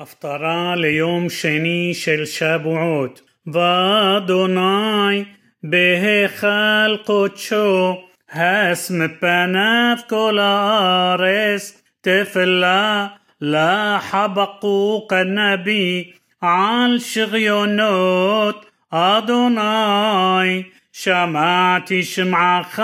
הפטרה ליום שני של שבועות, ואדוני בהיכל קודשו, הס מפניו כל הארץ, תפלה לחבקוק הנביא על שריונות אדוני, שמעתי שמעך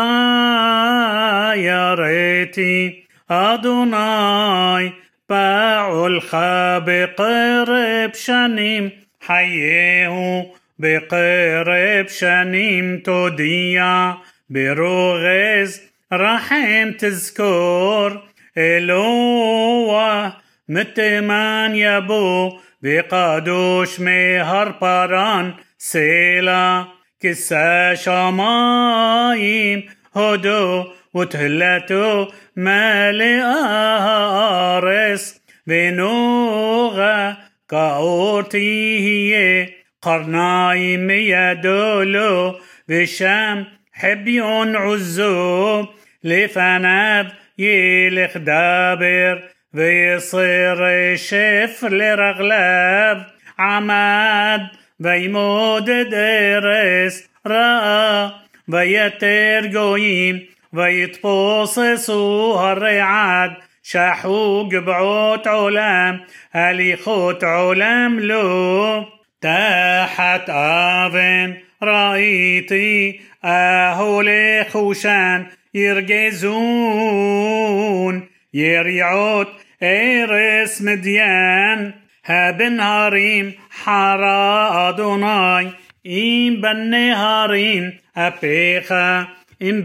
יראתי, אדוני פעולך בקרב שנים, חייהו בקרב שנים תודיע, ברוגז רחם תזכור, אלוה מתימן יבוא, בקדוש מהר פרן סלע, כיסא שמיים הודו وتهلته مالئة ونوغ كأوتيه قرناي ميا دولو بشام حبيون عزو لفناب يلخ دابر ويصير شف لرغلاب عماد ويمود درس رأى ويتر جويم ويتبوسسو هرعاد שחו גבעות עולם, הליכות עולם לו. תחת אבן ראיתי אהולי חושן ירגזון, יריעות ארס מדיין, הבנהרים חרה אדוני, אם בנהרים אפיך إن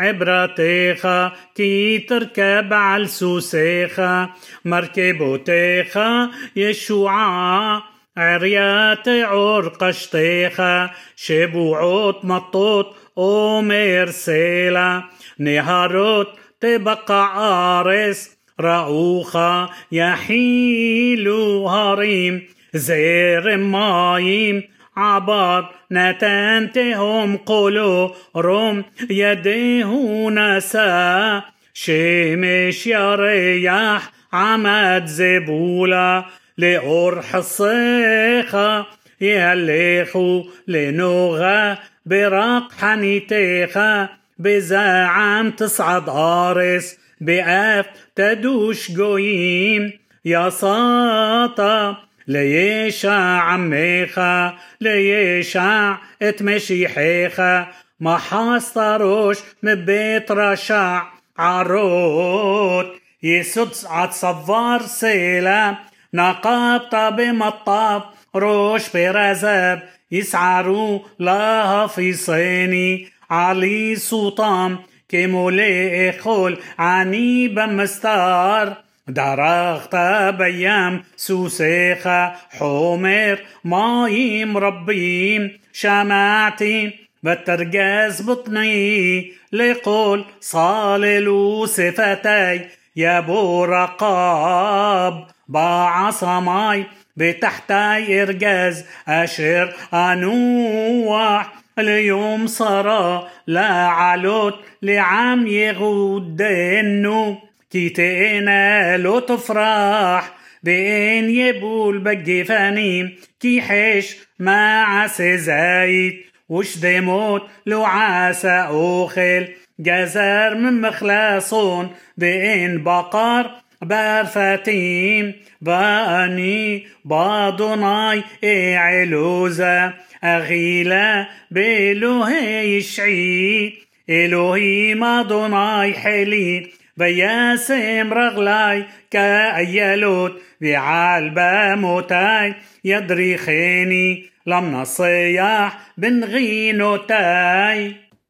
بيام عبرتيخا كي تركب على سوسيخا مركبوتيخا يشوعا عريات عرقشتيخا شبوعوت مطوط أومير سيلا نهاروت تبقى عارس رأوخا يحيلو هريم זרם מים עבר נתן תהום קולו רום ידיהו נשא שמש ירח עמד זבולה לאור חציך יהלכו לנוגה ברק חניתך בזעם תצעד ארץ באף تدوش جويم. يا ساطة ليشا عميخة לישע את משיחך, מחסת ראש מבית רשע ערות, יסוד צוואר סלע, נקבת במטף, ראש פרזב, יסערו להפיסני, עלי סוטם, כמו לאכול עני במסתר. درخت بيام سوسيخة حمر مايم ربيم شمعتي بترجاز بطني لقول صاللو صفتي يا بو رقاب باع صماي بتحتي إرجاز أشر أنوح ליום צרה לעלות לעם כי תאנה לא תפרח ואין יבול בגפנים. כיחש מעשה זית ושדמות לא עשה אוכל גזר ממכלה צאן ואין בקר ברפתים ואני. באדוני אעלוזה אגילה באלוהי ישעי אלוהים אדוני חילי וישם רגלי כאיילות ועל במותי ידריכני למנצח בנגינותיי